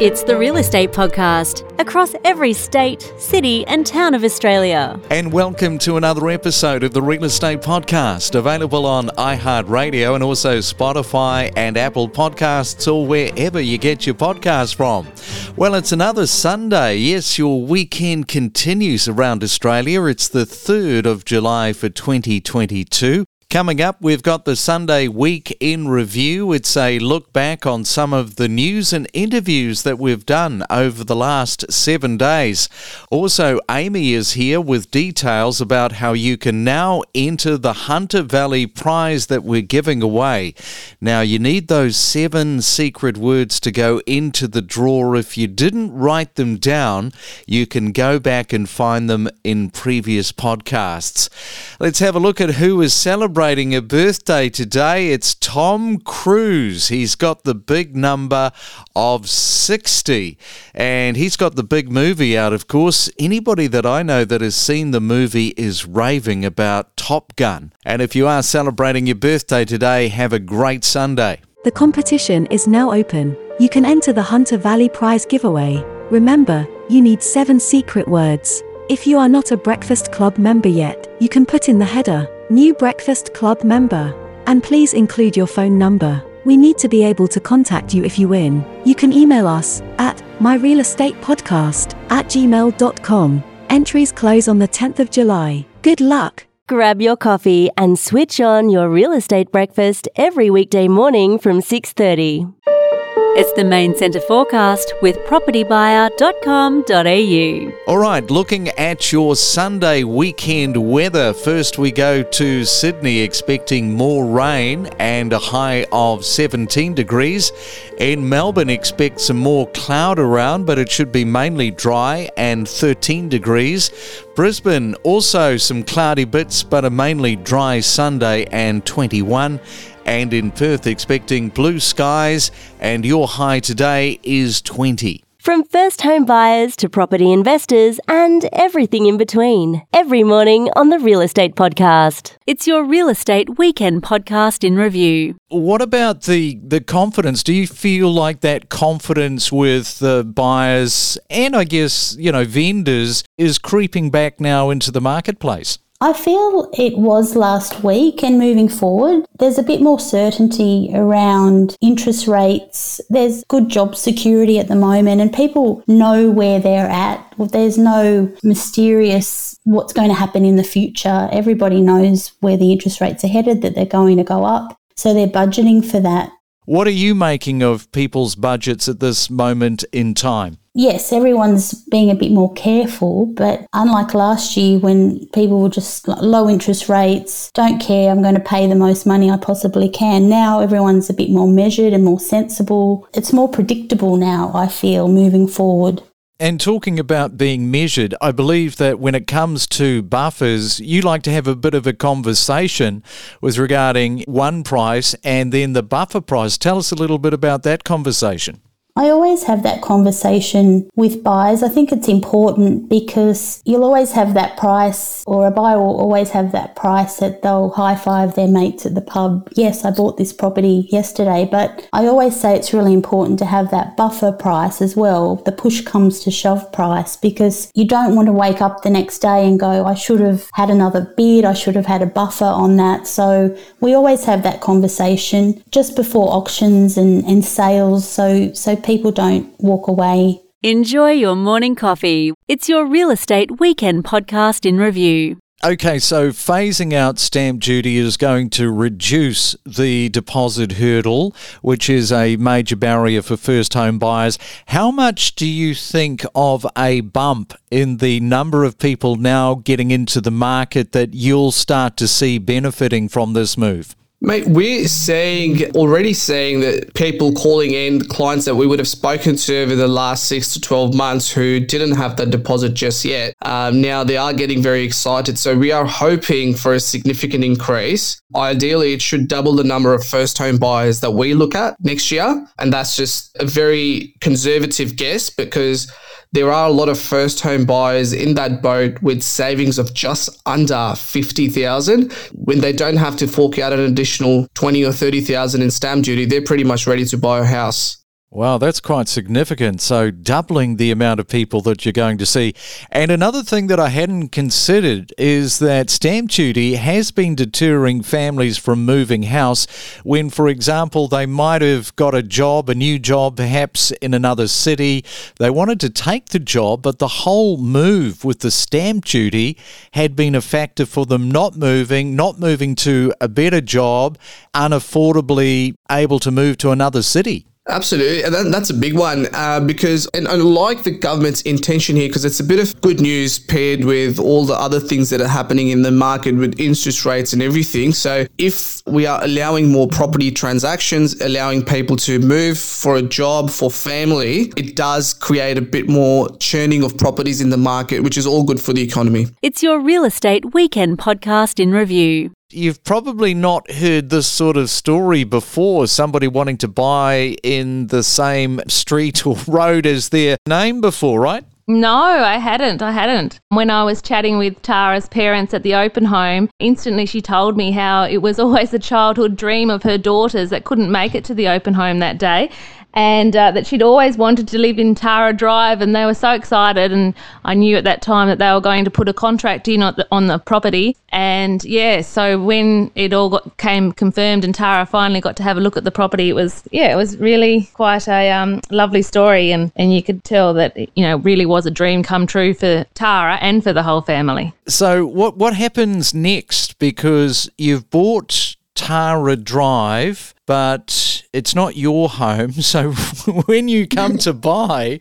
It's the Real Estate Podcast across every state, city, and town of Australia. And welcome to another episode of the Real Estate Podcast, available on iHeartRadio and also Spotify and Apple Podcasts or wherever you get your podcasts from. Well, it's another Sunday. Yes, your weekend continues around Australia. It's the 3rd of July for 2022. Coming up, we've got the Sunday Week in Review. It's a look back on some of the news and interviews that we've done over the last seven days. Also, Amy is here with details about how you can now enter the Hunter Valley prize that we're giving away. Now, you need those seven secret words to go into the draw. If you didn't write them down, you can go back and find them in previous podcasts. Let's have a look at who is celebrating celebrating a birthday today. It's Tom Cruise. He's got the big number of 60. And he's got the big movie out, of course. Anybody that I know that has seen the movie is raving about Top Gun. And if you are celebrating your birthday today, have a great Sunday. The competition is now open. You can enter the Hunter Valley Prize giveaway. Remember, you need seven secret words. If you are not a Breakfast Club member yet, you can put in the header New Breakfast Club member. And please include your phone number. We need to be able to contact you if you win. You can email us at myrealestatepodcast at gmail.com. Entries close on the 10th of July. Good luck! Grab your coffee and switch on your real estate breakfast every weekday morning from 6:30. It's the main centre forecast with propertybuyer.com.au. All right, looking at your Sunday weekend weather. First, we go to Sydney, expecting more rain and a high of 17 degrees. In Melbourne, expect some more cloud around, but it should be mainly dry and 13 degrees. Brisbane, also some cloudy bits, but a mainly dry Sunday and 21 and in Perth expecting blue skies and your high today is 20. From first home buyers to property investors and everything in between. Every morning on the Real Estate Podcast. It's your real estate weekend podcast in review. What about the, the confidence? Do you feel like that confidence with the buyers and I guess, you know, vendors is creeping back now into the marketplace? I feel it was last week and moving forward, there's a bit more certainty around interest rates. There's good job security at the moment and people know where they're at. There's no mysterious what's going to happen in the future. Everybody knows where the interest rates are headed, that they're going to go up. So they're budgeting for that. What are you making of people's budgets at this moment in time? Yes, everyone's being a bit more careful, but unlike last year when people were just low interest rates, don't care, I'm going to pay the most money I possibly can. Now everyone's a bit more measured and more sensible. It's more predictable now, I feel, moving forward. And talking about being measured, I believe that when it comes to buffers, you like to have a bit of a conversation with regarding one price and then the buffer price. Tell us a little bit about that conversation. I always have that conversation with buyers. I think it's important because you'll always have that price, or a buyer will always have that price that they'll high five their mates at the pub. Yes, I bought this property yesterday, but I always say it's really important to have that buffer price as well, the push comes to shove price, because you don't want to wake up the next day and go, I should have had another bid, I should have had a buffer on that. So we always have that conversation just before auctions and, and sales. So, so people don't walk away. Enjoy your morning coffee. It's your real estate weekend podcast in review. Okay, so phasing out stamp duty is going to reduce the deposit hurdle, which is a major barrier for first home buyers. How much do you think of a bump in the number of people now getting into the market that you'll start to see benefiting from this move? Mate, we're saying already saying that people calling in clients that we would have spoken to over the last six to 12 months who didn't have that deposit just yet. Um, now they are getting very excited. So we are hoping for a significant increase. Ideally, it should double the number of first home buyers that we look at next year. And that's just a very conservative guess because there are a lot of first home buyers in that boat with savings of just under 50,000 when they don't have to fork out an additional 20 or 30,000 in stamp duty they're pretty much ready to buy a house Wow, that's quite significant. So, doubling the amount of people that you're going to see. And another thing that I hadn't considered is that stamp duty has been deterring families from moving house when, for example, they might have got a job, a new job, perhaps in another city. They wanted to take the job, but the whole move with the stamp duty had been a factor for them not moving, not moving to a better job, unaffordably able to move to another city. Absolutely, and that, that's a big one uh, because, and I like the government's intention here because it's a bit of good news paired with all the other things that are happening in the market with interest rates and everything. So, if we are allowing more property transactions, allowing people to move for a job, for family, it does create a bit more churning of properties in the market, which is all good for the economy. It's your real estate weekend podcast in review. You've probably not heard this sort of story before somebody wanting to buy in the same street or road as their name before, right? No, I hadn't. I hadn't. When I was chatting with Tara's parents at the open home, instantly she told me how it was always a childhood dream of her daughters that couldn't make it to the open home that day and uh, that she'd always wanted to live in Tara Drive, and they were so excited. And I knew at that time that they were going to put a contract in on the, on the property. And yeah, so when it all got, came confirmed and Tara finally got to have a look at the property, it was yeah, it was really quite a um, lovely story, and and you could tell that you know really was a dream come true for Tara and for the whole family. So what what happens next? Because you've bought Tara Drive, but it's not your home. So when you come to buy,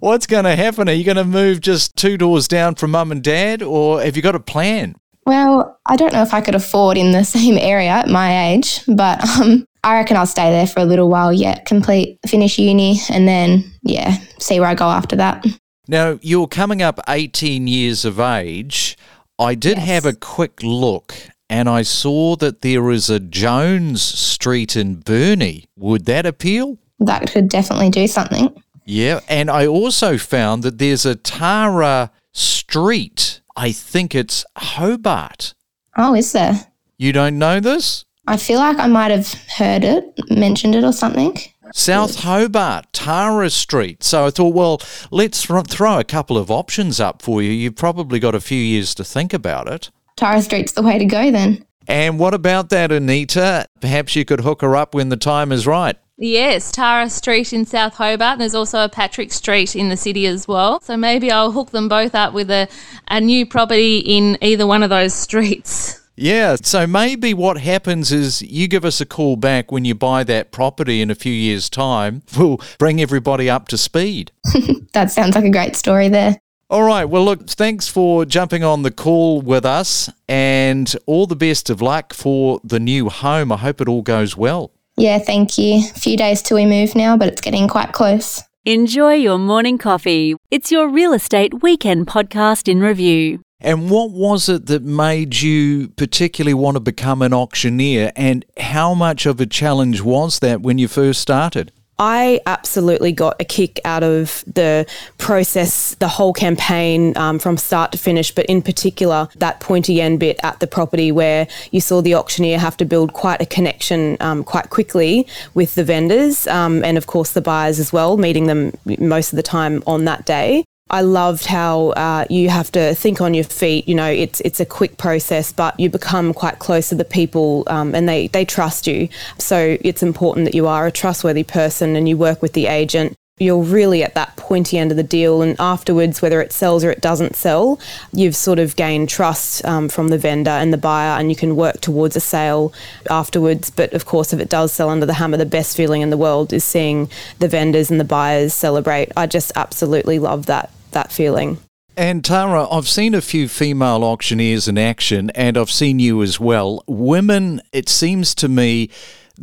what's going to happen? Are you going to move just two doors down from mum and dad, or have you got a plan? Well, I don't know if I could afford in the same area at my age, but um, I reckon I'll stay there for a little while yet, complete, finish uni, and then, yeah, see where I go after that. Now, you're coming up 18 years of age. I did Yes. have a quick look and I saw that there is a Jones Street in Burnie. Would that appeal? That could definitely do something. Yeah, and I also found that there's a Tara Street. I think it's Hobart. Oh, is there? You don't know this? I feel like I might have heard it, mentioned it or something. South Hobart, Tara Street. So I thought, well, let's throw a couple of options up for you. You've probably got a few years to think about it. Tara Street's the way to go then. And what about that, Anita? Perhaps you could hook her up when the time is right. Yes, Tara Street in South Hobart. And there's also a Patrick Street in the city as well. So maybe I'll hook them both up with a, a new property in either one of those streets. Yeah, so maybe what happens is you give us a call back when you buy that property in a few years' time. We'll bring everybody up to speed. That sounds like a great story there. All right. Well, look, thanks for jumping on the call with us and all the best of luck for the new home. I hope it all goes well. Yeah, thank you. A few days till we move now, but it's getting quite close. Enjoy your morning coffee. It's your real estate weekend podcast in review. And what was it that made you particularly want to become an auctioneer? And how much of a challenge was that when you first started? I absolutely got a kick out of the process, the whole campaign um, from start to finish, but in particular, that pointy end bit at the property where you saw the auctioneer have to build quite a connection um, quite quickly with the vendors um, and, of course, the buyers as well, meeting them most of the time on that day. I loved how uh, you have to think on your feet. You know, it's it's a quick process, but you become quite close to the people, um, and they they trust you. So it's important that you are a trustworthy person and you work with the agent. You're really at that pointy end of the deal, and afterwards, whether it sells or it doesn't sell, you've sort of gained trust um, from the vendor and the buyer, and you can work towards a sale afterwards. But of course, if it does sell under the hammer, the best feeling in the world is seeing the vendors and the buyers celebrate. I just absolutely love that that feeling. And Tara, I've seen a few female auctioneers in action, and I've seen you as well. Women, it seems to me,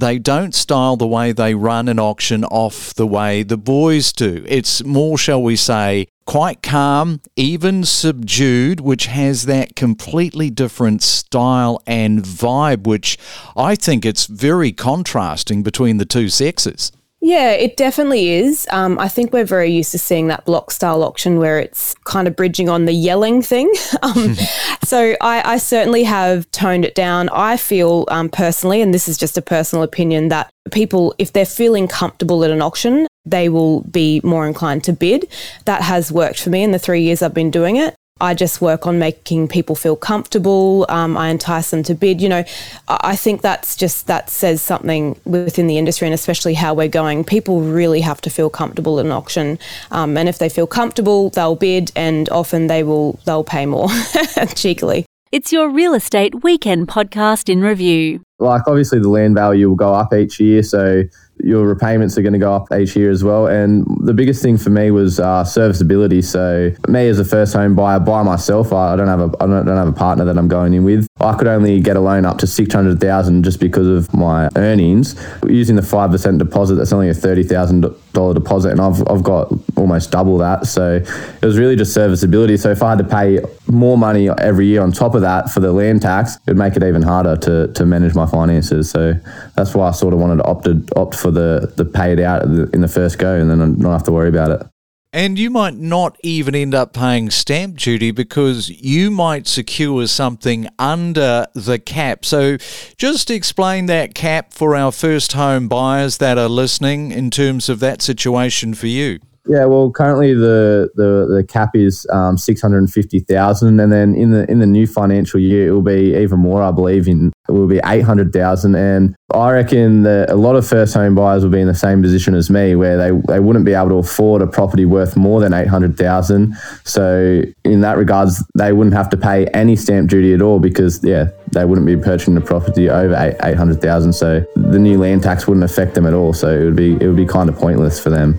they don't style the way they run an auction off the way the boys do. It's more, shall we say, quite calm, even subdued, which has that completely different style and vibe, which I think it's very contrasting between the two sexes. Yeah, it definitely is. Um, I think we're very used to seeing that block style auction where it's kind of bridging on the yelling thing. um, so I, I certainly have toned it down. I feel um, personally, and this is just a personal opinion, that people, if they're feeling comfortable at an auction, they will be more inclined to bid. That has worked for me in the three years I've been doing it. I just work on making people feel comfortable. Um, I entice them to bid. You know, I think that's just that says something within the industry and especially how we're going. People really have to feel comfortable at an auction, um, and if they feel comfortable, they'll bid, and often they will they'll pay more cheekily. It's your real estate weekend podcast in review. Like obviously the land value will go up each year, so your repayments are going to go up each year as well. And the biggest thing for me was uh, serviceability. So me as a first home buyer by myself, I don't have a I don't, don't have a partner that I'm going in with. I could only get a loan up to six hundred thousand just because of my earnings. Using the five percent deposit, that's only a thirty thousand dollar deposit, and I've I've got almost double that. So it was really just serviceability. So if I had to pay more money every year on top of that for the land tax, it'd make it even harder to to manage my finances. So that's why I sort of wanted to opted opt opt for the the pay it out in the first go, and then not have to worry about it. And you might not even end up paying stamp duty because you might secure something under the cap. So, just explain that cap for our first home buyers that are listening in terms of that situation for you. Yeah, well, currently the the, the cap is um, six hundred and fifty thousand, and then in the in the new financial year it will be even more. I believe in it will be eight hundred thousand, and I reckon that a lot of first home buyers will be in the same position as me, where they they wouldn't be able to afford a property worth more than eight hundred thousand. So in that regards, they wouldn't have to pay any stamp duty at all because yeah, they wouldn't be purchasing a property over eight hundred thousand. So the new land tax wouldn't affect them at all. So it would be it would be kind of pointless for them.